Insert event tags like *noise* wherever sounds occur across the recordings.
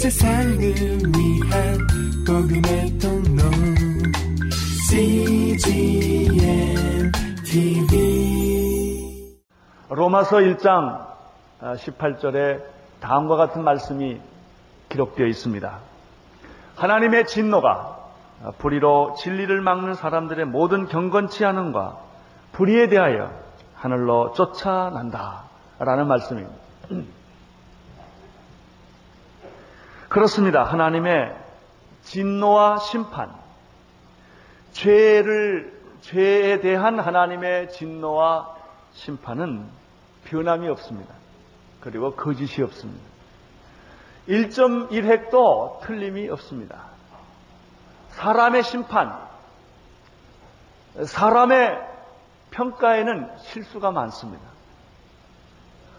세상을 위한 복음의 통로 CGM TV 로마서 1장 18절에 다음과 같은 말씀이 기록되어 있습니다. 하나님의 진노가 불의로 진리를 막는 사람들의 모든 경건치 않음과 불의에 대하여 하늘로 쫓아난다. 라는 말씀입니다. 그렇습니다. 하나님의 진노와 심판, 죄를, 죄에 대한 하나님의 진노와 심판은 변함이 없습니다. 그리고 거짓이 없습니다. 1.1획도 틀림이 없습니다. 사람의 심판, 사람의 평가에는 실수가 많습니다.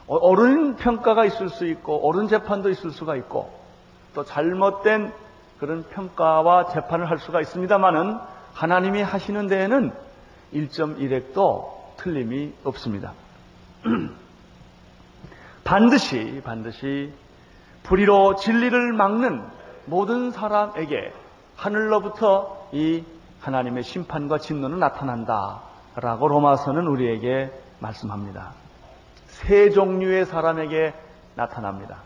어, 옳은 평가가 있을 수 있고, 옳은 재판도 있을 수가 있고, 또 잘못된 그런 평가와 재판을 할 수가 있습니다만은 하나님이 하시는 데에는 1.1획도 틀림이 없습니다. *clears throat* 반드시, 반드시 불의로 진리를 막는 모든 사람에게 하늘로부터 이 하나님의 심판과 진노는 나타난다. 라고 로마서는 우리에게 말씀합니다. 세 종류의 사람에게 나타납니다.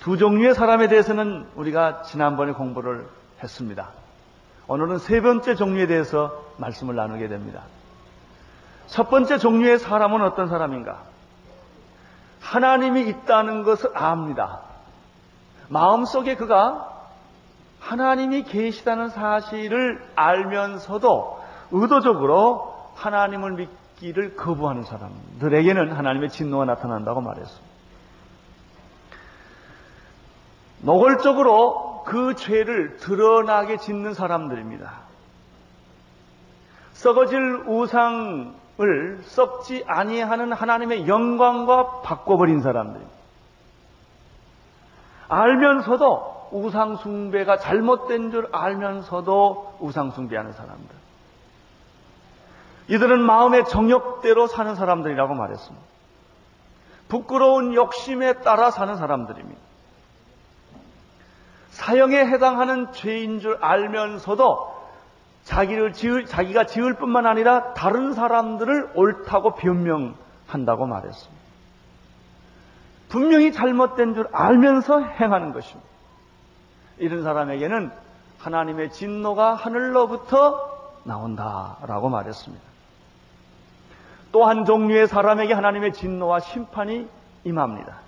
두 종류의 사람에 대해서는 우리가 지난번에 공부를 했습니다. 오늘은 세 번째 종류에 대해서 말씀을 나누게 됩니다. 첫 번째 종류의 사람은 어떤 사람인가? 하나님이 있다는 것을 압니다. 마음속에 그가 하나님이 계시다는 사실을 알면서도 의도적으로 하나님을 믿기를 거부하는 사람들에게는 하나님의 진노가 나타난다고 말했습니다. 노골적으로 그 죄를 드러나게 짓는 사람들입니다. 썩어질 우상을 썩지 아니하는 하나님의 영광과 바꿔버린 사람들입니다. 알면서도 우상 숭배가 잘못된 줄 알면서도 우상 숭배하는 사람들. 이들은 마음의 정욕대로 사는 사람들이라고 말했습니다. 부끄러운 욕심에 따라 사는 사람들입니다. 사형에 해당하는 죄인 줄 알면서도 자기를 지을, 자기가 지을 뿐만 아니라 다른 사람들을 옳다고 변명한다고 말했습니다. 분명히 잘못된 줄 알면서 행하는 것입니다. 이런 사람에게는 하나님의 진노가 하늘로부터 나온다라고 말했습니다. 또 한 종류의 사람에게 하나님의 진노와 심판이 임합니다.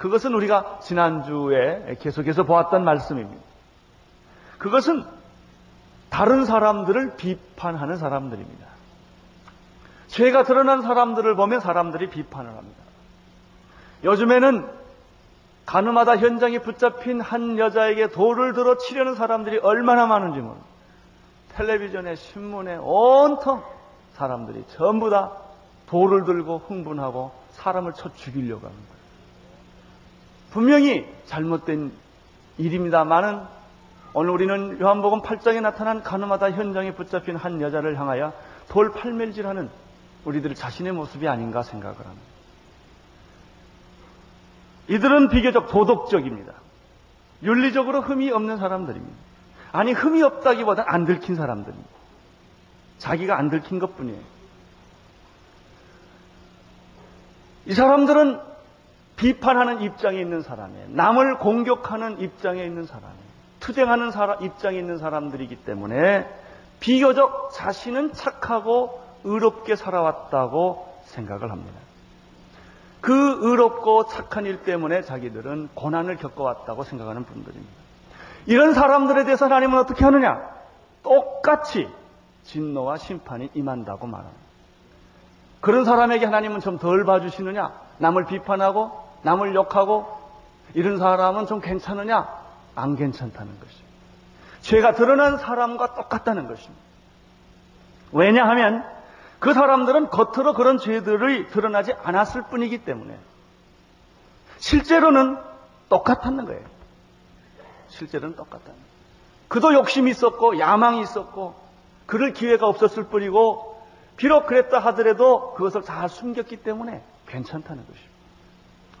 그것은 우리가 지난주에 계속해서 보았던 말씀입니다. 그것은 다른 사람들을 비판하는 사람들입니다. 죄가 드러난 사람들을 보면 사람들이 비판을 합니다. 요즘에는 가늠하다 현장에 붙잡힌 한 여자에게 돌을 들어 치려는 사람들이 얼마나 많은지 모릅니다. 텔레비전에 신문에 온통 사람들이 전부 다 돌을 들고 흥분하고 사람을 쳐 죽이려고 거예요. 분명히 잘못된 일입니다만은 오늘 우리는 요한복음 8장에 나타난 가늠하다 현장에 붙잡힌 한 여자를 향하여 돌 팔멜질하는 우리들 자신의 모습이 아닌가 생각을 합니다. 이들은 비교적 도덕적입니다. 윤리적으로 흠이 없는 사람들입니다. 아니 흠이 없다기보다 안 들킨 사람들입니다. 자기가 안 들킨 것뿐이에요. 이 사람들은 비판하는 입장에 있는 사람이에요. 남을 공격하는 입장에 있는 사람이에요. 투쟁하는 사람, 입장에 있는 사람들이기 때문에 비교적 자신은 착하고 의롭게 살아왔다고 생각을 합니다. 그 의롭고 착한 일 때문에 자기들은 고난을 겪어왔다고 생각하는 분들입니다. 이런 사람들에 대해서 하나님은 어떻게 하느냐? 똑같이 진노와 심판이 임한다고 말합니다. 그런 사람에게 하나님은 좀 덜 봐주시느냐? 남을 비판하고 남을 욕하고 이런 사람은 좀 괜찮으냐? 안 괜찮다는 것입니다. 죄가 드러난 사람과 똑같다는 것입니다. 왜냐하면 그 사람들은 겉으로 그런 죄들이 드러나지 않았을 뿐이기 때문에 실제로는 똑같았는 거예요. 실제로는 똑같다는 거예요. 그도 욕심이 있었고 야망이 있었고 그럴 기회가 없었을 뿐이고 비록 그랬다 하더라도 그것을 다 숨겼기 때문에 괜찮다는 것입니다.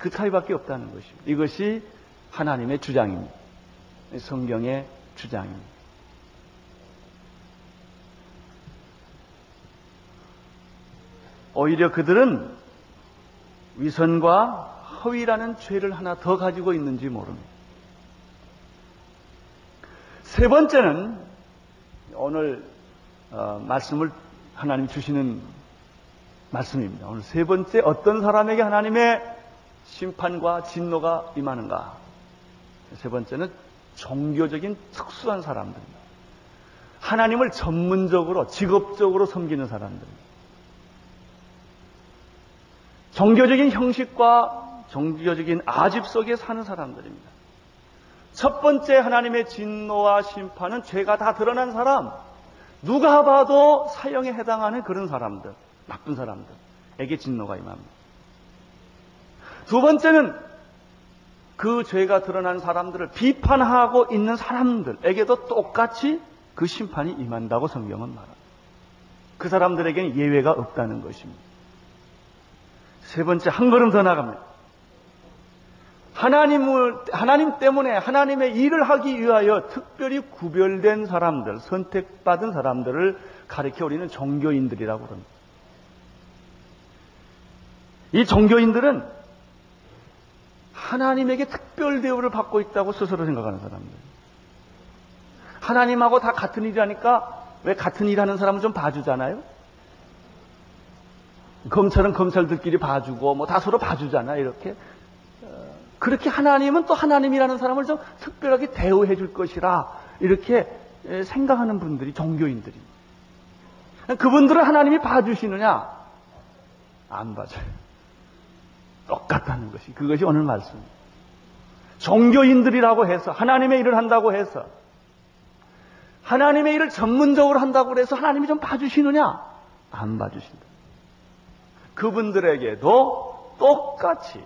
그 차이밖에 없다는 것입니다. 이것이 하나님의 주장입니다. 성경의 주장입니다. 오히려 그들은 위선과 허위라는 죄를 하나 더 가지고 있는지 모릅니다. 세 번째는 오늘 어, 말씀을 하나님 주시는 말씀입니다. 오늘 세 번째 어떤 사람에게 하나님의 심판과 진노가 임하는가? 세 번째는 종교적인 특수한 사람들입니다. 하나님을 전문적으로 직업적으로 섬기는 사람들입니다. 종교적인 형식과 종교적인 아집 속에 사는 사람들입니다. 첫 번째 하나님의 진노와 심판은 죄가 다 드러난 사람, 누가 봐도 사형에 해당하는 그런 사람들, 나쁜 사람들에게 진노가 임합니다. 두 번째는 그 죄가 드러난 사람들을 비판하고 있는 사람들에게도 똑같이 그 심판이 임한다고 성경은 말합니다. 그 사람들에게는 예외가 없다는 것입니다. 세 번째, 한 걸음 더 나갑니다. 하나님을, 하나님 때문에 하나님의 일을 하기 위하여 특별히 구별된 사람들, 선택받은 사람들을 가리켜 우리는 종교인들이라고 그럽니다. 이 종교인들은 하나님에게 특별 대우를 받고 있다고 스스로 생각하는 사람들. 하나님하고 다 같은 일이라니까 왜 같은 일 하는 사람은 좀 봐주잖아요? 검찰은 검찰들끼리 봐주고 뭐 다 서로 봐주잖아 이렇게 어, 그렇게 하나님은 또 하나님이라는 사람을 좀 특별하게 대우해 줄 것이라 이렇게 생각하는 분들이 종교인들이 그분들은 하나님이 봐주시느냐 안 봐줘요 똑같다는 것이 그것이 오늘 말씀. 종교인들이라고 해서 하나님의 일을 한다고 해서 하나님의 일을 전문적으로 한다고 해서 하나님이 좀 봐주시느냐? 안 봐주신다. 그분들에게도 똑같이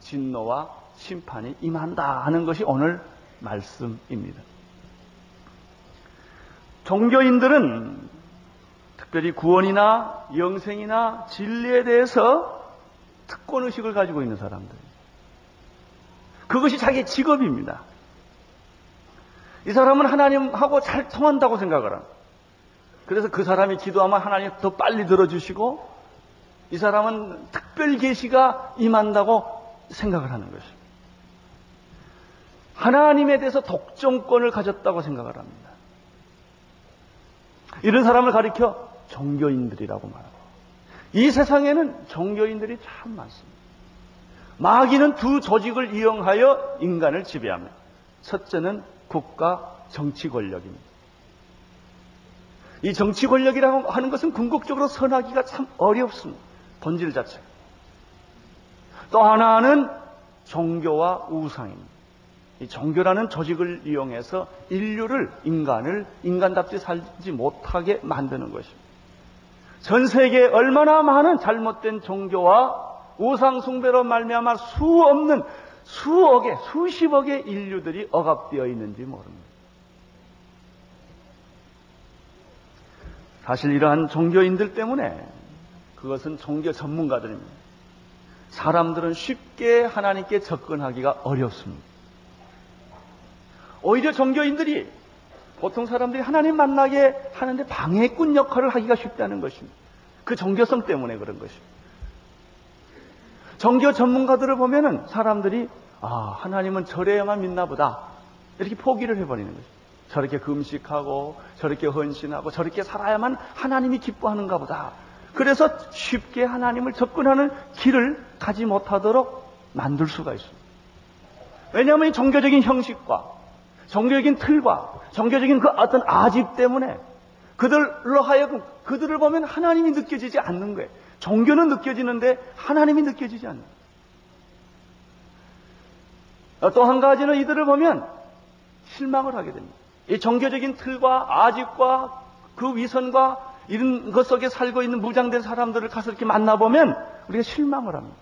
진노와 심판이 임한다 하는 것이 오늘 말씀입니다. 종교인들은 특별히 구원이나 영생이나 진리에 대해서 특권 의식을 가지고 있는 사람들. 그것이 자기 직업입니다. 이 사람은 하나님하고 잘 통한다고 생각을 합니다. 그래서 그 사람이 기도하면 하나님 더 빨리 들어주시고 이 사람은 특별 계시가 임한다고 생각을 하는 것입니다. 하나님에 대해서 독점권을 가졌다고 생각을 합니다. 이런 사람을 가리켜 종교인들이라고 말합니다. 이 세상에는 종교인들이 참 많습니다. 마귀는 두 조직을 이용하여 인간을 지배합니다. 첫째는 국가 정치 권력입니다. 이 정치 권력이라고 하는 것은 궁극적으로 선하기가 참 어렵습니다. 본질 자체. 또 하나는 종교와 우상입니다. 이 종교라는 조직을 이용해서 인류를, 인간을 인간답지 살지 못하게 만드는 것입니다. 전 세계에 얼마나 많은 잘못된 종교와 우상 숭배로 말미암아 수 없는 수억의 수십억의 인류들이 억압되어 있는지 모릅니다. 사실 이러한 종교인들 때문에 그것은 종교 전문가들입니다. 사람들은 쉽게 하나님께 접근하기가 어렵습니다. 오히려 종교인들이 보통 사람들이 하나님 만나게 하는데 방해꾼 역할을 하기가 쉽다는 것입니다. 그 종교성 때문에 그런 것입니다. 종교 전문가들을 보면은 사람들이 아, 하나님은 절에야만 믿나 보다. 이렇게 포기를 해버리는 거죠. 저렇게 금식하고, 저렇게 헌신하고, 저렇게 살아야만 하나님이 기뻐하는가 보다. 그래서 쉽게 하나님을 접근하는 길을 가지 못하도록 만들 수가 있습니다. 왜냐하면 종교적인 형식과 종교적인 틀과 종교적인 그 어떤 아집 때문에 그들로 하여금 그들을 보면 하나님이 느껴지지 않는 거예요. 종교는 느껴지는데 하나님이 느껴지지 않는 거예요. 또 한 가지는 이들을 보면 실망을 하게 됩니다. 이 종교적인 틀과 아집과 그 위선과 이런 것 속에 살고 있는 무장된 사람들을 가서 이렇게 만나보면 우리가 실망을 합니다.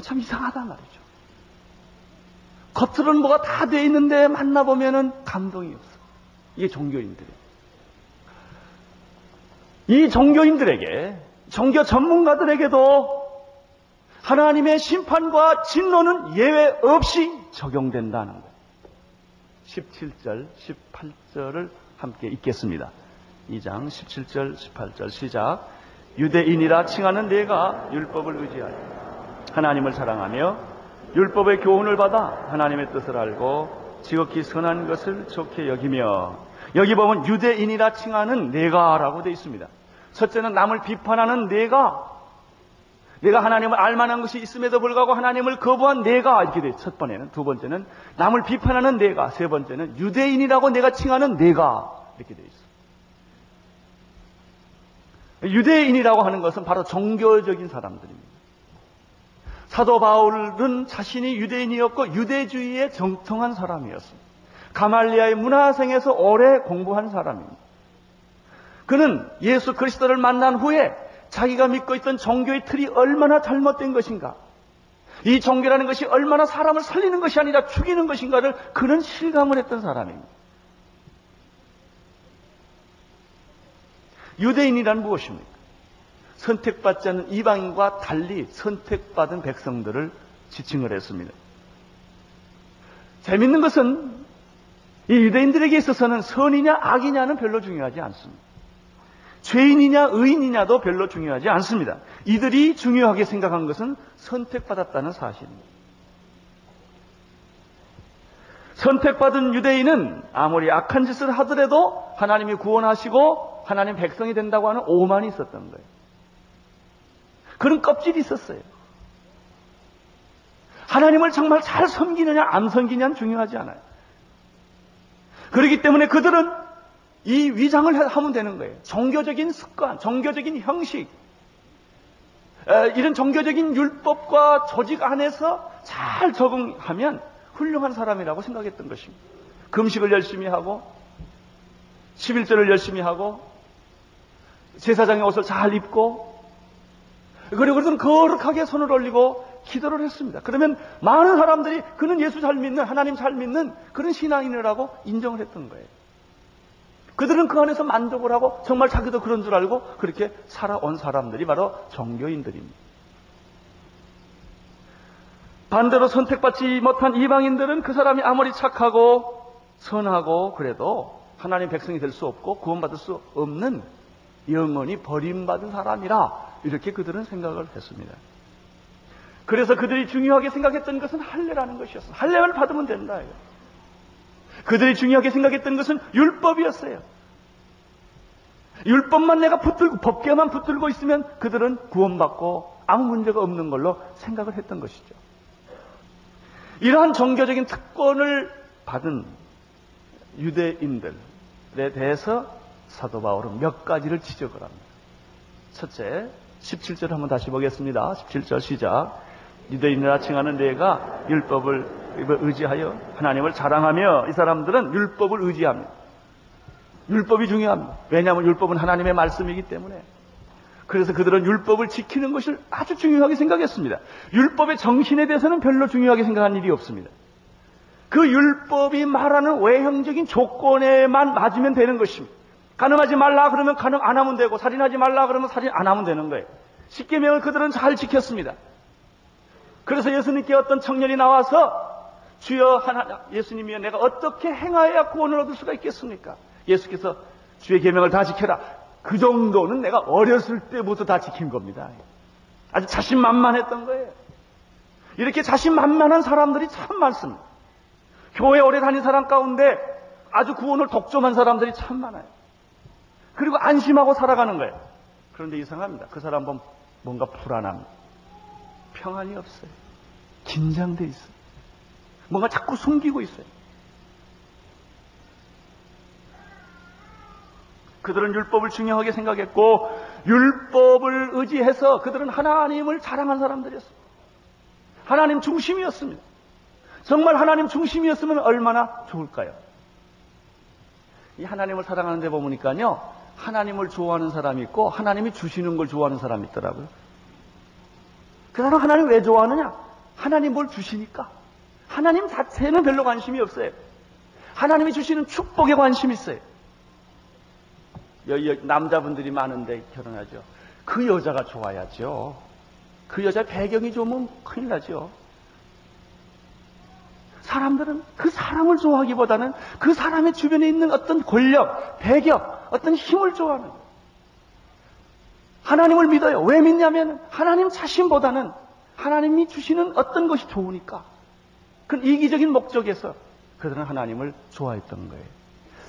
참 이상하다 말이죠. 겉으로는 뭐가 다 돼 있는데 만나보면은 감동이 없어. 이게 종교인들이에요. 이 종교인들에게, 종교 전문가들에게도 하나님의 심판과 진노는 예외 없이 적용된다는 거예요. 17절, 18절을 함께 읽겠습니다. 2장 17절, 18절 시작. 유대인이라 칭하는 내가 율법을 의지하여 하나님을 사랑하며 율법의 교훈을 받아 하나님의 뜻을 알고 지극히 선한 것을 좋게 여기며 여기 보면 유대인이라 칭하는 내가라고 되어 있습니다. 첫째는 남을 비판하는 내가 내가 하나님을 알만한 것이 있음에도 불구하고 하나님을 거부한 내가 이렇게 돼. 첫 번째는 두 번째는 남을 비판하는 내가 세 번째는 유대인이라고 내가 칭하는 내가 이렇게 돼 있어. 유대인이라고 하는 것은 바로 종교적인 사람들입니다. 사도 바울은 자신이 유대인이었고 유대주의에 정통한 사람이었습니다. 가말리아의 문화생에서 오래 공부한 사람입니다. 그는 예수 그리스도를 만난 후에 자기가 믿고 있던 종교의 틀이 얼마나 잘못된 것인가, 이 종교라는 것이 얼마나 사람을 살리는 것이 아니라 죽이는 것인가를 그는 실감을 했던 사람입니다. 유대인이란 무엇입니까? 선택받지 않는 이방인과 달리 선택받은 백성들을 지칭을 했습니다. 재밌는 것은 이 유대인들에게 있어서는 선이냐 악이냐는 별로 중요하지 않습니다. 죄인이냐 의인이냐도 별로 중요하지 않습니다. 이들이 중요하게 생각한 것은 선택받았다는 사실입니다. 선택받은 유대인은 아무리 악한 짓을 하더라도 하나님이 구원하시고 하나님 백성이 된다고 하는 오만이 있었던 거예요. 그런 껍질이 있었어요. 하나님을 정말 잘 섬기느냐 안 섬기냐는 중요하지 않아요. 그렇기 때문에 그들은 이 위장을 하면 되는 거예요. 종교적인 습관, 종교적인 형식, 이런 종교적인 율법과 조직 안에서 잘 적응하면 훌륭한 사람이라고 생각했던 것입니다. 금식을 열심히 하고, 11절을 열심히 하고, 제사장의 옷을 잘 입고, 그리고 그들은 거룩하게 손을 올리고 기도를 했습니다. 그러면 많은 사람들이 그는 예수 잘 믿는, 하나님 잘 믿는 그런 신앙인이라고 인정을 했던 거예요. 그들은 그 안에서 만족을 하고 정말 자기도 그런 줄 알고 그렇게 살아온 사람들이 바로 종교인들입니다. 반대로 선택받지 못한 이방인들은 그 사람이 아무리 착하고 선하고 그래도 하나님 백성이 될 수 없고 구원받을 수 없는 영원히 버림받은 사람이라 이렇게 그들은 생각을 했습니다. 그래서 그들이 중요하게 생각했던 것은 할례라는 것이었어요. 할례를 받으면 된다. 그들이 중요하게 생각했던 것은 율법이었어요. 율법만 내가 붙들고 법계만 붙들고 있으면 그들은 구원받고 아무 문제가 없는 걸로 생각을 했던 것이죠. 이러한 종교적인 특권을 받은 유대인들에 대해서 사도 바울은 몇 가지를 지적을 합니다. 첫째, 17절 한번 다시 보겠습니다. 17절 시작. 유대인이라 칭하는 내가 율법을 의지하여 하나님을 자랑하며 이 사람들은 율법을 의지합니다. 율법이 중요합니다. 왜냐하면 율법은 하나님의 말씀이기 때문에. 그래서 그들은 율법을 지키는 것을 아주 중요하게 생각했습니다. 율법의 정신에 대해서는 별로 중요하게 생각한 일이 없습니다. 그 율법이 말하는 외형적인 조건에만 맞으면 되는 것입니다. 가늠하지 말라 그러면 가늠 안 하면 되고 살인하지 말라 그러면 살인 안 하면 되는 거예요. 십계명을 그들은 잘 지켰습니다. 그래서 예수님께 어떤 청년이 나와서 주여 하나 예수님이여 내가 어떻게 행하여야 구원을 얻을 수가 있겠습니까? 예수께서 주의 계명을 다 지켜라. 그 정도는 내가 어렸을 때부터 다 지킨 겁니다. 아주 자신만만했던 거예요. 이렇게 자신만만한 사람들이 참 많습니다. 교회 오래 다닌 사람 가운데 아주 구원을 독점한 사람들이 참 많아요. 그리고 안심하고 살아가는 거예요. 그런데 이상합니다. 그 사람 보면 뭔가 불안합니다. 평안이 없어요. 긴장돼 있어요. 뭔가 자꾸 숨기고 있어요. 그들은 율법을 중요하게 생각했고 율법을 의지해서 그들은 하나님을 자랑한 사람들이었습니다. 하나님 중심이었습니다. 정말 하나님 중심이었으면 얼마나 좋을까요? 이 하나님을 사랑하는 데 보니까요. 하나님을 좋아하는 사람이 있고 하나님이 주시는 걸 좋아하는 사람이 있더라고요. 그 사람 하나님 왜 좋아하느냐? 하나님 뭘 주시니까. 하나님 자체는 별로 관심이 없어요. 하나님이 주시는 축복에 관심이 있어요. 남자분들이 많은데 결혼하죠. 그 여자가 좋아야죠. 그 여자 배경이 좋으면 큰일 나죠. 사람들은 그 사람을 좋아하기보다는 그 사람의 주변에 있는 어떤 권력, 배경, 어떤 힘을 좋아하는. 하나님을 믿어요. 왜 믿냐면 하나님 자신보다는 하나님이 주시는 어떤 것이 좋으니까. 그 이기적인 목적에서 그들은 하나님을 좋아했던 거예요.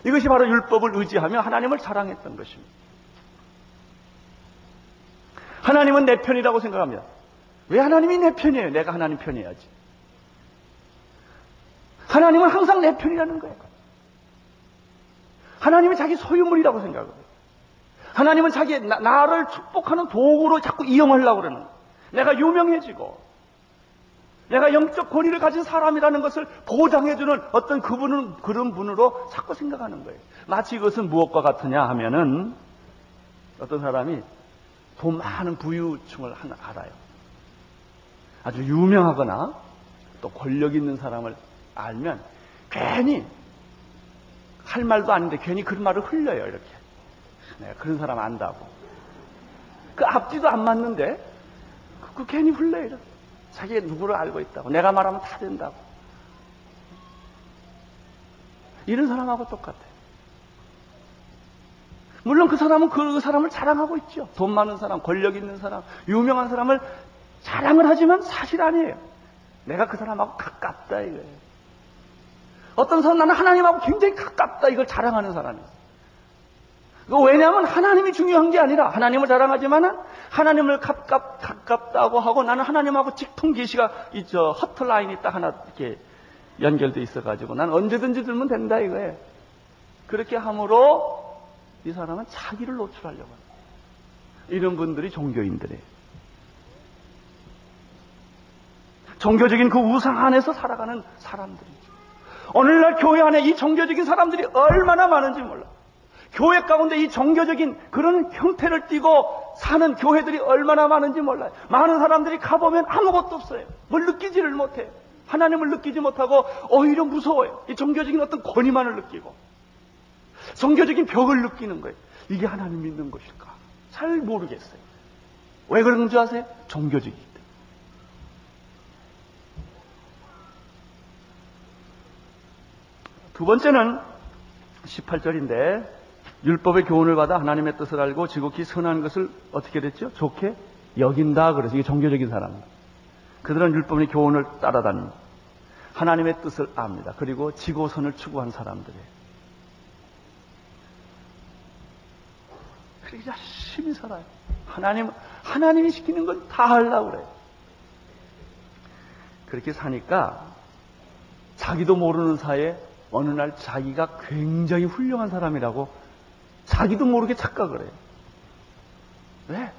이것이 바로 율법을 의지하며 하나님을 사랑했던 것입니다. 하나님은 내 편이라고 생각합니다. 왜 하나님이 내 편이에요? 내가 하나님 편이어야지. 하나님은 항상 내 편이라는 거예요. 하나님은 자기 소유물이라고 생각을 해요. 하나님은 자기 나, 를 축복하는 도구로 자꾸 이용하려고 그러는 거예요. 내가 유명해지고 내가 영적 권위를 가진 사람이라는 것을 보장해주는 어떤 그분은 그런 분으로 자꾸 생각하는 거예요. 마치 이것은 무엇과 같으냐 하면은 어떤 사람이 돈 많은 부유층을 하나 알아요. 아주 유명하거나 또 권력 있는 사람을 알면 괜히 할 말도 아닌데 괜히 그런 말을 흘려요 이렇게. 내가 그런 사람 안다고. 그 앞뒤도 안 맞는데 그, 그 괜히 흘려요. 이렇게. 자기가 누구를 알고 있다고. 내가 말하면 다 된다고. 이런 사람하고 똑같아요. 물론 그 사람은 그 사람을 자랑하고 있죠. 돈 많은 사람, 권력 있는 사람, 유명한 사람을 자랑을 하지만 사실 아니에요. 내가 그 사람하고 가깝다 이거예요. 어떤 사람 나는 하나님하고 굉장히 가깝다 이걸 자랑하는 사람이에요. 왜냐하면 하나님이 중요한 게 아니라 하나님을 자랑하지만은 하나님을 가깝, 가깝다고 하고 나는 하나님하고 직통 계시가 있죠. 허트라인이 딱 하나 이렇게 연결돼 있어가지고 난 언제든지 들면 된다 이거예요. 그렇게 함으로 이 사람은 자기를 노출하려고 합니다. 이런 분들이 종교인들이에요. 종교적인 그 우상 안에서 살아가는 사람들이죠. 오늘날 교회 안에 이 종교적인 사람들이 얼마나 많은지 몰라. 교회 가운데 이 종교적인 그런 형태를 띠고 사는 교회들이 얼마나 많은지 몰라요. 많은 사람들이 가보면 아무것도 없어요. 뭘 느끼지를 못해요. 하나님을 느끼지 못하고 오히려 무서워요. 이 종교적인 어떤 권위만을 느끼고. 종교적인 벽을 느끼는 거예요. 이게 하나님 믿는 것일까? 잘 모르겠어요. 왜 그런 줄 아세요? 종교적이기 때문에. 두 번째는 18절인데 율법의 교훈을 받아 하나님의 뜻을 알고 지극히 선한 것을 어떻게 됐죠? 좋게 여긴다 그래서 이게 종교적인 사람입니다. 그들은 율법의 교훈을 따라다닙니다. 하나님의 뜻을 압니다. 그리고 지고선을 추구한 사람들이에요. 그렇게 열심히 살아요. 하나님, 하나님이 시키는 건 다 하려고 그래요. 그렇게 사니까 자기도 모르는 사이에 어느 날 자기가 굉장히 훌륭한 사람이라고 자기도 모르게 착각을 해요. 왜?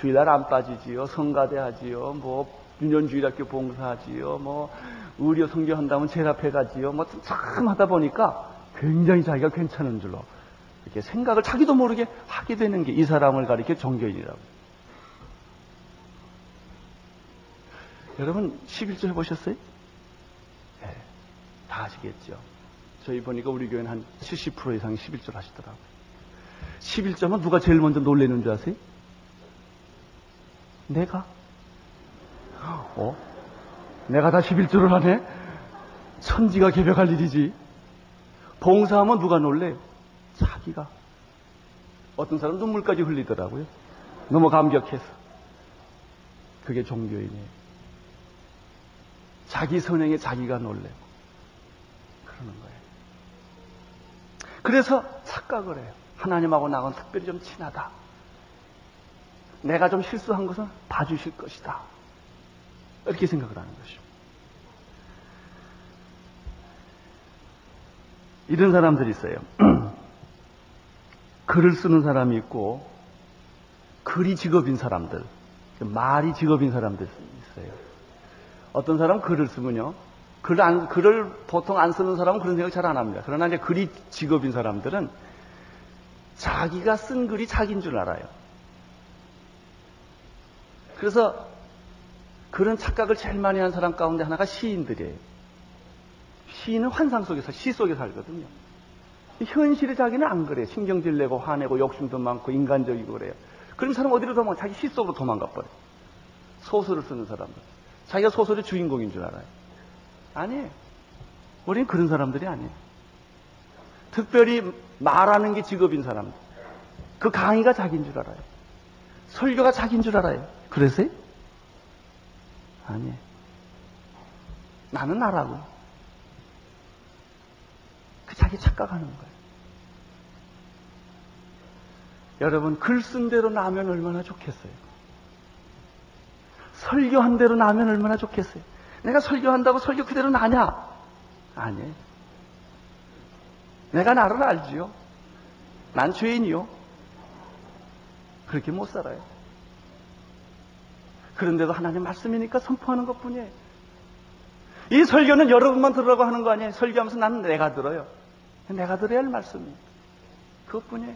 주일날 안 빠지지요. 성가대 하지요. 뭐, 유년주일학교 봉사하지요. 뭐, 의료 성교한다면 제답해 가지요. 뭐, 참 하다 보니까 굉장히 자기가 괜찮은 줄로. 이렇게 생각을 자기도 모르게 하게 되는 게 이 사람을 가리켜 종교인이라고. 여러분 11조 해보셨어요? 네, 다 아시겠죠. 저희 보니까 우리 교회는 한 70% 이상이 11조 하시더라고요. 11조면 누가 제일 먼저 놀래는 줄 아세요? 내가? 어? 내가 다 11조를 하네? 천지가 개벽할 일이지. 봉사하면 누가 놀래? 자기가. 어떤 사람 눈물까지 흘리더라고요. 너무 감격해서. 그게 종교인이에요. 자기 선행에 자기가 놀래고. 그러는 거예요. 그래서 착각을 해요. 하나님하고 나하고는 특별히 좀 친하다. 내가 좀 실수한 것은 봐주실 것이다. 이렇게 생각을 하는 것이죠. 이런 사람들이 있어요. *clears throat* 글을 쓰는 사람이 있고 글이 직업인 사람들, 말이 직업인 사람들 있어요. 어떤 사람 글을 쓰면요. 글 안, 글을 보통 안 쓰는 사람은 그런 생각 잘 안 합니다. 그러나 이제 글이 직업인 사람들은 자기가 쓴 글이 자기인 줄 알아요. 그래서 그런 착각을 제일 많이 한 사람 가운데 하나가 시인들이에요. 시인은 환상 속에서, 시 속에 살거든요. 현실의 자기는 안 그래요. 신경질 내고 화내고 욕심도 많고 인간적이고 그래요. 그런 사람 어디로 도망가? 자기 시 속으로 도망가 버려요. 소설을 쓰는 사람들. 자기가 소설의 주인공인 줄 알아요. 아니에요. 우리는 그런 사람들이 아니에요. 특별히 말하는 게 직업인 사람들. 그 강의가 자기인 줄 알아요. 설교가 자기인 줄 알아요. 그러세요? 아니에요. 나는 나라고. 그 자기 착각하는 거예요. 여러분, 글 쓴 대로 나면 얼마나 좋겠어요. 설교한 대로 나면 얼마나 좋겠어요. 내가 설교한다고 설교 그대로 나냐? 아니에요. 내가 나를 알지요. 난 죄인이요. 그렇게 못 살아요. 그런데도 하나님 말씀이니까 선포하는 것 뿐이에요. 이 설교는 여러분만 들으라고 하는 거 아니에요. 설교하면서 나는 내가 들어요. 내가 들어야 할 말씀이에요. 그것뿐이에요.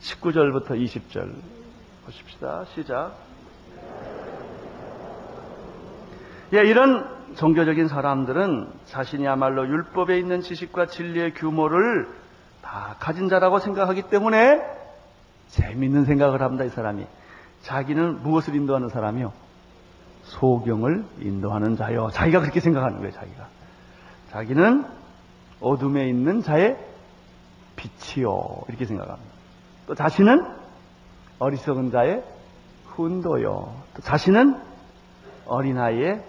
19절부터 20절 보십시다. 시작. 예, 이런 종교적인 사람들은 자신이야말로 율법에 있는 지식과 진리의 규모를 다 가진 자라고 생각하기 때문에 재밌는 생각을 합니다, 이 사람이. 자기는 무엇을 인도하는 사람이요? 소경을 인도하는 자요. 자기가 그렇게 생각하는 거예요, 자기가. 자기는 어둠에 있는 자의 빛이요. 이렇게 생각합니다. 또 자신은 어리석은 자의 훈도요. 또 자신은 어린아이의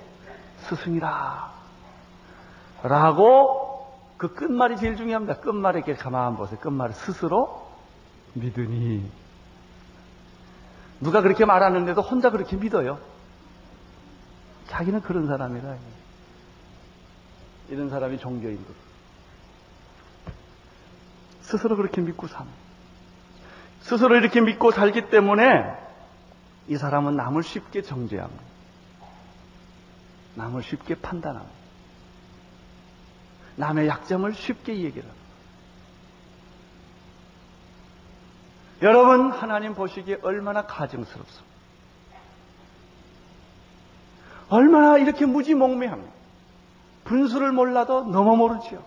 스승이라. 라고 그 끝말이 제일 중요합니다. 끝말에 이렇게 가만 보세요. 끝말을 스스로 믿으니. 누가 그렇게 말하는데도 혼자 그렇게 믿어요. 자기는 그런 사람이라. 이런 사람이 종교인들. 스스로 그렇게 믿고 삽 스스로 이렇게 믿고 살기 때문에 이 사람은 남을 쉽게 정죄합니다. 남을 쉽게 판단합니다. 남의 약점을 쉽게 얘기를 합니다. 여러분, 하나님 보시기에 얼마나 가증스럽습니다. 얼마나 이렇게 무지몽매합니다. 분수를 몰라도 너무 모르지요.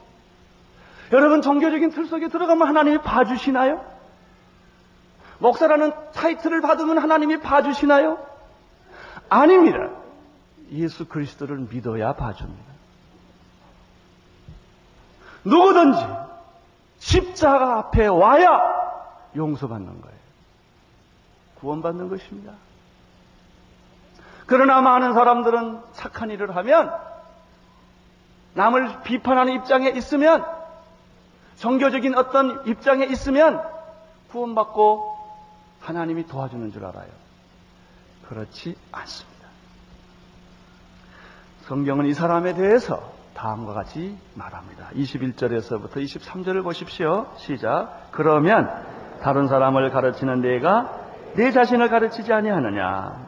여러분, 종교적인 틀 속에 들어가면 하나님이 봐주시나요? 목사라는 타이틀을 받으면 하나님이 봐주시나요? 아닙니다. 예수 그리스도를 믿어야 봐줍니다. 누구든지 십자가 앞에 와야 용서받는 거예요. 구원받는 것입니다. 그러나 많은 사람들은 착한 일을 하면 남을 비판하는 입장에 있으면 종교적인 어떤 입장에 있으면 구원받고 하나님이 도와주는 줄 알아요. 그렇지 않습니다. 성경은 이 사람에 대해서 다음과 같이 말합니다. 21절에서부터 23절을 보십시오. 시작. 그러면 다른 사람을 가르치는 내가 내 자신을 가르치지 아니하느냐?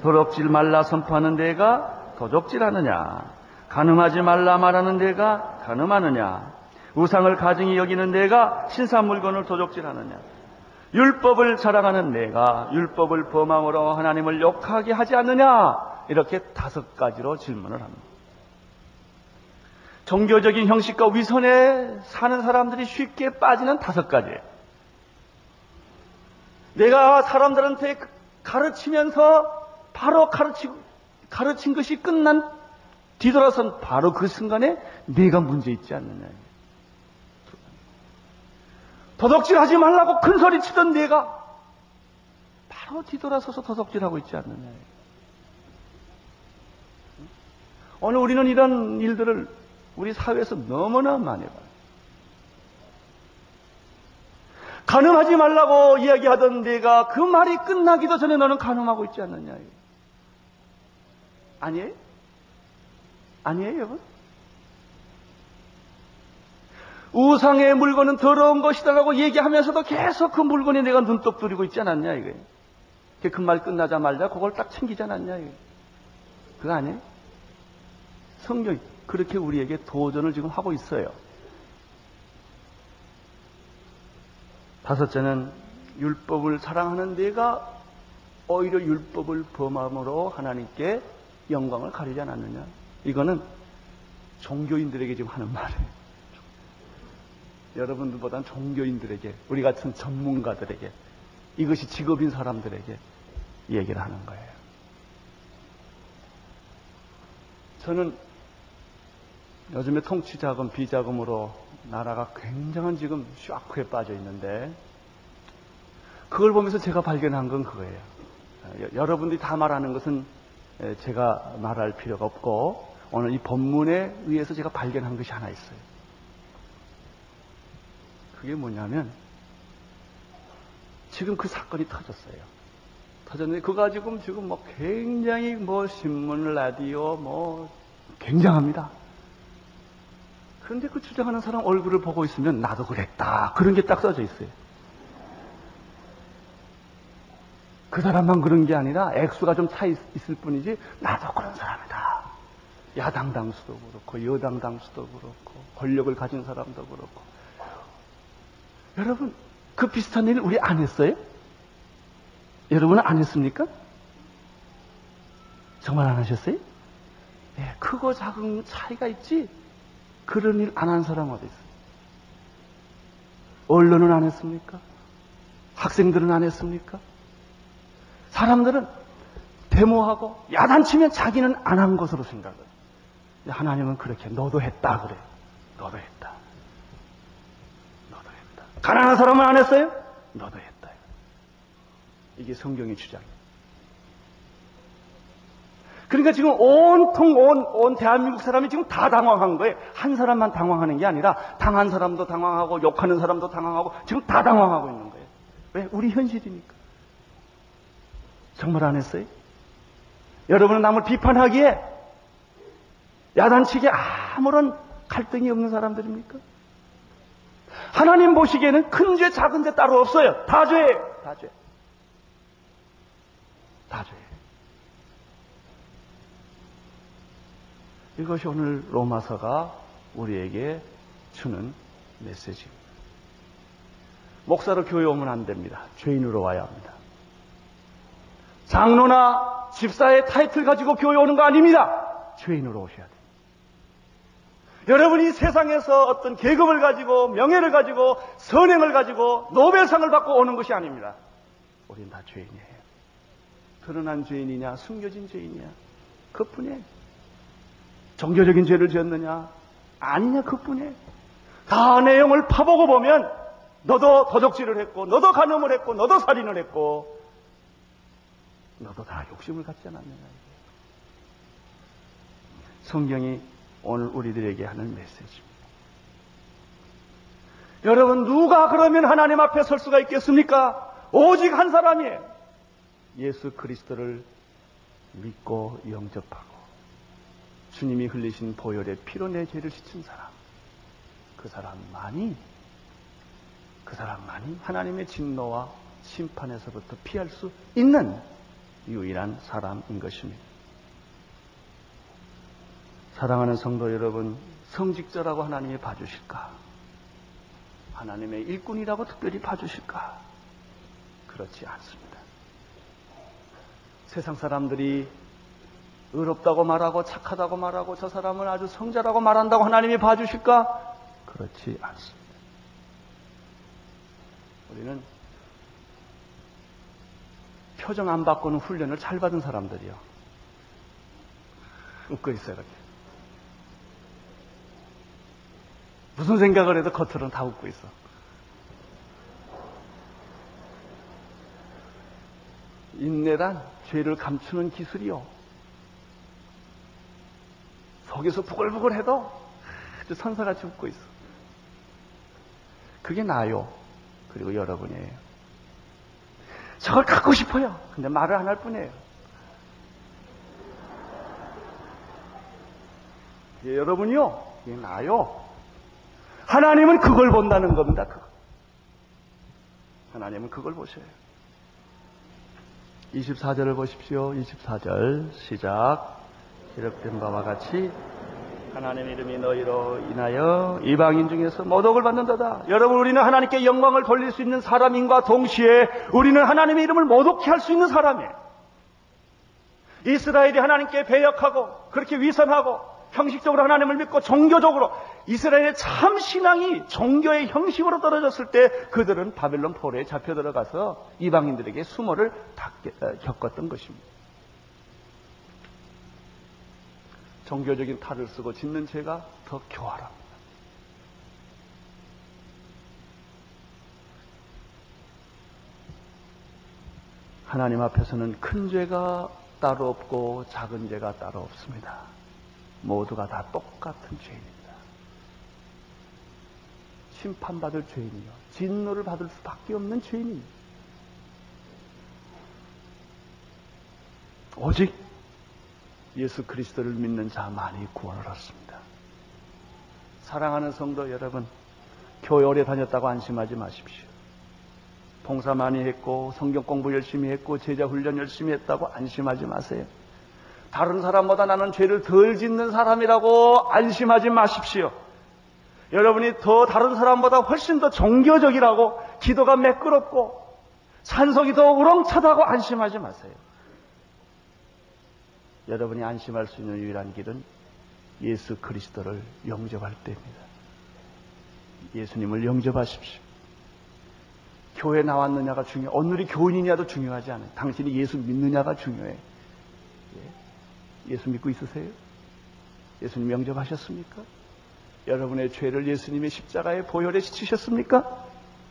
도둑질 말라 선포하는 내가 도둑질하느냐? 가늠하지 말라 말하는 내가 가늠하느냐? 우상을 가증히 여기는 내가 신사 물건을 도둑질하느냐? 율법을 자랑하는 내가 율법을 범함으로 하나님을 욕하게 하지 않느냐? 이렇게 다섯 가지로 질문을 합니다. 종교적인 형식과 위선에 사는 사람들이 쉽게 빠지는 다섯 가지. 내가 사람들한테 가르치면서 바로 가르치고, 가르친 것이 끝난 뒤돌아선 바로 그 순간에 내가 문제 있지 않느냐. 도덕질 하지 말라고 큰 소리 치던 내가 바로 뒤돌아서서 도덕질 하고 있지 않느냐. 오늘 우리는 이런 일들을 우리 사회에서 너무나 많이 봐요. 가늠하지 말라고 이야기하던 내가 그 말이 끝나기도 전에 너는 가늠하고 있지 않느냐. 아니에요? 아니에요, 여러분? 우상의 물건은 더러운 것이다라고 얘기하면서도 계속 그 물건에 내가 눈독 들이고 있지 않았냐, 이게. 그말 끝나자마자 그걸 딱 챙기지 않았냐, 이게. 그거 아니에요? 성경이 그렇게 우리에게 도전을 지금 하고 있어요. 다섯째는 율법을 사랑하는 내가 오히려 율법을 범함으로 하나님께 영광을 가리지 않았느냐. 이거는 종교인들에게 지금 하는 말이에요. 여러분들보다는 종교인들에게, 우리 같은 전문가들에게 이것이 직업인 사람들에게 얘기를 하는 거예요. 저는 요즘에 통치자금, 비자금으로 나라가 굉장한 지금 샤크에 빠져 있는데 그걸 보면서 제가 발견한 건 그거예요. 여러분들이 다 말하는 것은 제가 말할 필요가 없고 오늘 이 본문에 의해서 제가 발견한 것이 하나 있어요. 그게 뭐냐면 지금 그 사건이 터졌어요. 터졌는데 그거 가지고 지금 뭐 굉장히 뭐 신문, 라디오 뭐 굉장합니다. 그런데 그 주장하는 사람 얼굴을 보고 있으면 나도 그랬다. 그런 게 딱 써져 있어요. 그 사람만 그런 게 아니라 액수가 좀 차 있을 뿐이지 나도 그런 사람이다. 야당 당수도 그렇고 여당 당수도 그렇고 권력을 가진 사람도 그렇고 여러분 그 비슷한 일 우리 안 했어요? 여러분은 안 했습니까? 정말 안 하셨어요? 예, 크고 작은 차이가 있지 그런 일 안 한 사람 어디 있어요? 언론은 안 했습니까? 학생들은 안 했습니까? 사람들은 데모하고 야단치면 자기는 안 한 것으로 생각을. 하나님은 그렇게 너도 했다 그래. 너도 했다. 가난한 사람은 안 했어요? 너도 했다. 이게 성경의 주장이에요. 그러니까 지금 온통 온, 온 대한민국 사람이 지금 다 당황한 거예요. 한 사람만 당황하는 게 아니라 당한 사람도 당황하고 욕하는 사람도 당황하고 지금 다 당황하고 있는 거예요. 왜? 우리 현실이니까. 정말 안 했어요? 여러분은 남을 비판하기에 야단치기에 아무런 갈등이 없는 사람들입니까? 하나님 보시기에는 큰 죄, 작은 죄 따로 없어요. 다 죄예요. 다 죄. 다 죄. 이것이 오늘 로마서가 우리에게 주는 메시지입니다. 목사로 교회 오면 안 됩니다. 죄인으로 와야 합니다. 장로나 집사의 타이틀 가지고 교회 오는 거 아닙니다. 죄인으로 오셔야 돼요. 여러분이 세상에서 어떤 계급을 가지고 명예를 가지고 선행을 가지고 노벨상을 받고 오는 것이 아닙니다. 우린 다 죄인이에요. 드러난 죄인이냐 숨겨진 죄인이냐 그뿐이에요. 종교적인 죄를 지었느냐 아니냐 그뿐이에요. 다 내용을 파보고 보면 너도 도적질을 했고 너도 간음을 했고 너도 살인을 했고 너도 다 욕심을 갖지 않았느냐. 성경이 오늘 우리들에게 하는 메시지입니다. 여러분, 누가 그러면 하나님 앞에 설 수가 있겠습니까? 오직 한 사람이에요. 예수 그리스도를 믿고 영접하고 주님이 흘리신 보혈의 피로 내 죄를 씻은 사람. 그 사람만이, 그 사람만이 하나님의 진노와 심판에서부터 피할 수 있는 유일한 사람인 것입니다. 사랑하는 성도 여러분, 성직자라고 하나님이 봐주실까? 하나님의 일꾼이라고 특별히 봐주실까? 그렇지 않습니다. 세상 사람들이 의롭다고 말하고 착하다고 말하고 저 사람은 아주 성자라고 말한다고 하나님이 봐주실까? 그렇지 않습니다. 우리는 표정 안 바꾸는 훈련을 잘 받은 사람들이요. 웃고 있어요, 이렇게. 무슨 생각을 해도 겉으로는 다 웃고 있어. 인내란 죄를 감추는 기술이요. 속에서 부글부글 해도 아주 선사같이 웃고 있어. 그게 나요. 그리고 여러분이에요. 저걸 갖고 싶어요. 근데 말을 안 할 뿐이에요. 예, 여러분이요, 이게 나요. 하나님은 그걸 본다는 겁니다. 그거. 하나님은 그걸 보셔요. 24절을 보십시오. 24절 시작. 기록된 바와 같이 하나님 이름이 너희로 인하여 이방인 중에서 모독을 받는다다. 여러분 우리는 하나님께 영광을 돌릴 수 있는 사람인과 동시에 우리는 하나님의 이름을 모독케 할 수 있는 사람이에요. 이스라엘이 하나님께 배역하고 그렇게 위선하고 형식적으로 하나님을 믿고 종교적으로 이스라엘의 참 신앙이 종교의 형식으로 떨어졌을 때 그들은 바벨론 포로에 잡혀 들어가서 이방인들에게 수모를 어, 겪었던 것입니다. 종교적인 탈을 쓰고 짓는 죄가 더 교활합니다. 하나님 앞에서는 큰 죄가 따로 없고 작은 죄가 따로 없습니다. 모두가 다 똑같은 죄입니다. 심판받을 죄인이요. 진노를 받을 수밖에 없는 죄인입니다. 오직 예수 그리스도를 믿는 자만이 구원을 얻습니다. 사랑하는 성도 여러분, 교회 오래 다녔다고 안심하지 마십시오. 봉사 많이 했고 성경 공부 열심히 했고 제자 훈련 열심히 했다고 안심하지 마세요. 다른 사람보다 나는 죄를 덜 짓는 사람이라고 안심하지 마십시오. 여러분이 더 다른 사람보다 훨씬 더 종교적이라고 기도가 매끄럽고 찬송이 더 우렁차다고 안심하지 마세요. 여러분이 안심할 수 있는 유일한 길은 예수 그리스도를 영접할 때입니다. 예수님을 영접하십시오. 교회 나왔느냐가 중요. 오늘이 교인이냐도 중요하지 않아요. 당신이 예수 믿느냐가 중요해. 예. 예수 믿고 있으세요? 예수님 영접하셨습니까? 여러분의 죄를 예수님의 십자가에 보혈에 지치셨습니까?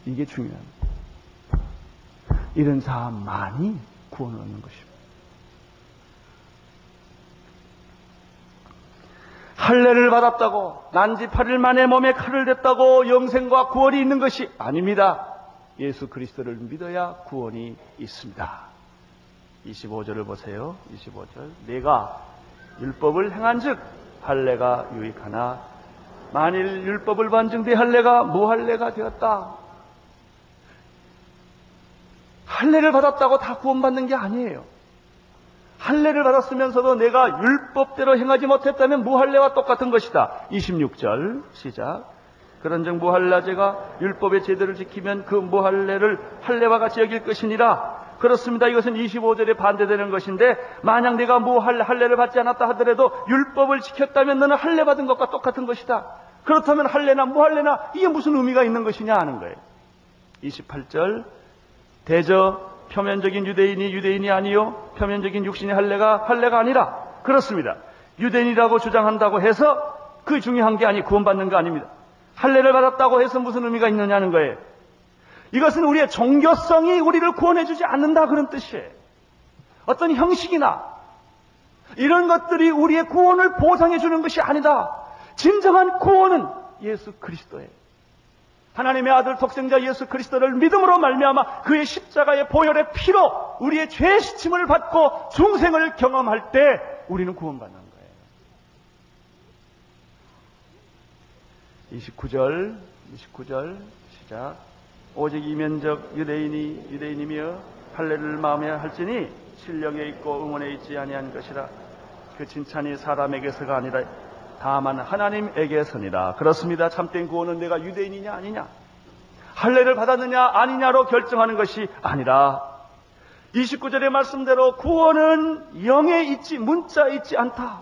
이게 중요합니다. 이런 자만이 구원을 얻는 것입니다. 할례를 받았다고 난지 8일 만에 몸에 칼을 댔다고 영생과 구원이 있는 것이 아닙니다. 예수 그리스도를 믿어야 구원이 있습니다. 25절을 보세요. 25절. 내가 율법을 행한즉 할례가 유익하나 만일 율법을 반증 대 할례가 무할례가 되었다. 할례를 받았다고 다 구원받는 게 아니에요. 할례를 받았으면서도 내가 율법대로 행하지 못했다면 무할례와 똑같은 것이다. 26절 시작. 그런즉 무할례제가 율법의 제대를 지키면 그 무할례를 할례와 같이 여길 것이니라. 그렇습니다. 이것은 25절에 반대되는 것인데 만약 내가 뭐 할례를 받지 않았다 하더라도 율법을 지켰다면 너는 할례 받은 것과 똑같은 것이다. 그렇다면 할례나 무할례나 이게 무슨 의미가 있는 것이냐 하는 거예요. 28절 대저 표면적인 유대인이 유대인이 아니요 표면적인 육신의 할례가 할례가 아니라 그렇습니다. 유대인이라고 주장한다고 해서 그 중요한 게 아니 구원받는 거 아닙니다. 할례를 받았다고 해서 무슨 의미가 있느냐는 거예요. 이것은 우리의 종교성이 우리를 구원해주지 않는다 그런 뜻이에요. 어떤 형식이나 이런 것들이 우리의 구원을 보장해주는 것이 아니다. 진정한 구원은 예수 그리스도예요. 하나님의 아들 독생자 예수 그리스도를 믿음으로 말미암아 그의 십자가의 보혈의 피로 우리의 죄 시침을 받고 중생을 경험할 때 우리는 구원받는 거예요. 29절 29절 시작 오직 이면적 유대인이 유대인이며 할례를 마음에 할지니 실력에 있고 응원에 있지 아니한 것이라. 그 칭찬이 사람에게서가 아니라 다만 하나님에게서니라. 그렇습니다. 참된 구원은 내가 유대인이냐 아니냐? 할례를 받았느냐 아니냐로 결정하는 것이 아니라 29절의 말씀대로 구원은 영에 있지 문자에 있지 않다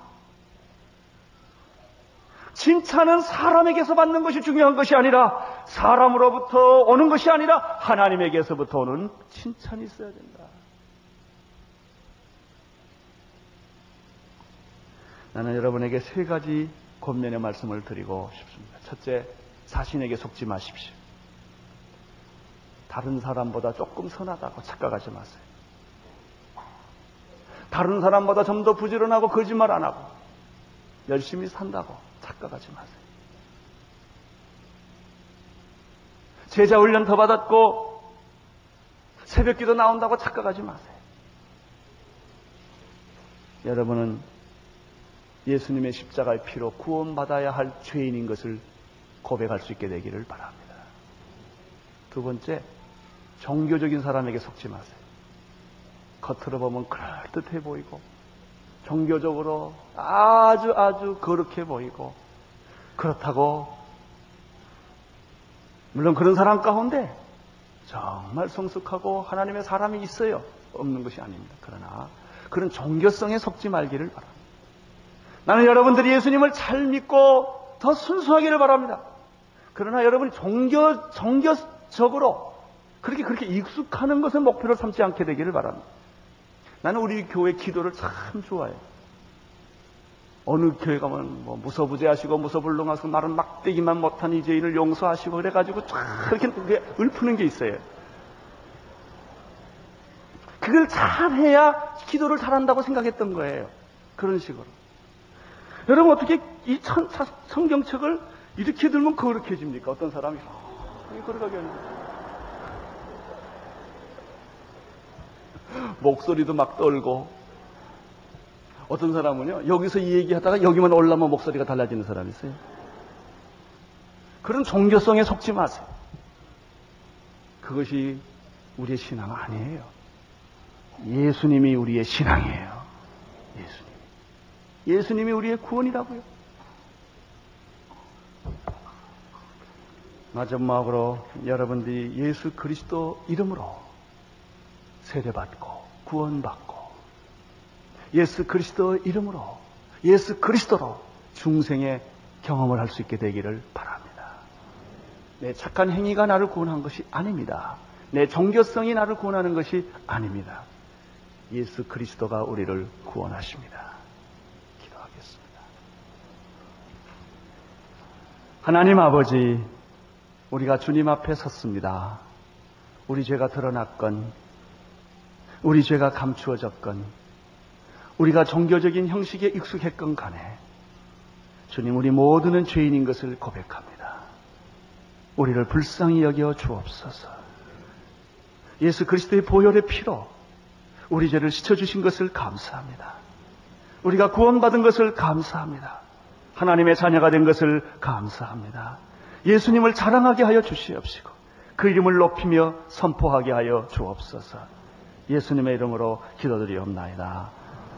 칭찬은 사람에게서 받는 것이 중요한 것이 아니라 사람으로부터 오는 것이 아니라 하나님에게서부터 오는 칭찬이 있어야 된다. 나는 여러분에게 세 가지 권면의 말씀을 드리고 싶습니다. 첫째, 자신에게 속지 마십시오. 다른 사람보다 조금 선하다고 착각하지 마세요. 다른 사람보다 좀 더 부지런하고 거짓말 안 하고 열심히 산다고 착각하지 마세요. 제자 훈련 더 받았고 새벽 기도 나온다고 착각하지 마세요. 여러분은 예수님의 십자가의 피로 구원받아야 할 죄인인 것을 고백할 수 있게 되기를 바랍니다. 두 번째, 종교적인 사람에게 속지 마세요. 겉으로 보면 그럴듯해 보이고 종교적으로 아주 아주 거룩해 보이고 그렇다고 물론 그런 사람 가운데 정말 성숙하고 하나님의 사람이 있어요. 없는 것이 아닙니다. 그러나 그런 종교성에 속지 말기를 바랍니다. 나는 여러분들이 예수님을 잘 믿고 더 순수하기를 바랍니다. 그러나 여러분이 종교, 종교적으로 그렇게 그렇게 익숙하는 것을 목표로 삼지 않게 되기를 바랍니다. 나는 우리 교회 기도를 참 좋아해요. 어느 교회 가면 뭐 무서부재하시고 무서불능하시고 말은 막대기만 못한 이재인을 용서하시고 그래가지고 쫙 이렇게 그게 읊푸는 게 있어요. 그걸 잘 해야 기도를 잘한다고 생각했던 거예요. 그런 식으로. 여러분 어떻게 이 천, 성경책을 이렇게 들면 거룩해집니까? 어떤 사람이 이 거룩하게 하는 목소리도 막 떨고 어떤 사람은요 여기서 이 얘기하다가 여기만 올라면 목소리가 달라지는 사람이 있어요. 그런 종교성에 속지 마세요. 그것이 우리의 신앙 아니에요. 예수님이 우리의 신앙이에요. 예수님. 예수님이 우리의 구원이라고요. 마지막으로 여러분들이 예수 그리스도 이름으로 세례받고 구원받고 예수 그리스도 이름으로 예수 그리스도로 중생의 경험을 할 수 있게 되기를 바랍니다. 내 착한 행위가 나를 구원한 것이 아닙니다. 내 종교성이 나를 구원하는 것이 아닙니다. 예수 그리스도가 우리를 구원하십니다. 기도하겠습니다. 하나님 아버지, 우리가 주님 앞에 섰습니다. 우리 죄가 드러났건, 우리 죄가 감추어졌건, 우리가 종교적인 형식에 익숙했건 간에, 주님, 우리 모두는 죄인인 것을 고백합니다. 우리를 불쌍히 여겨 주옵소서. 예수 그리스도의 보혈의 피로 우리 죄를 씻어 주신 것을 감사합니다. 우리가 구원받은 것을 감사합니다. 하나님의 자녀가 된 것을 감사합니다. 예수님을 자랑하게 하여 주시옵시고 그 이름을 높이며 선포하게 하여 주옵소서. 예수님의 이름으로 기도드리옵나이다.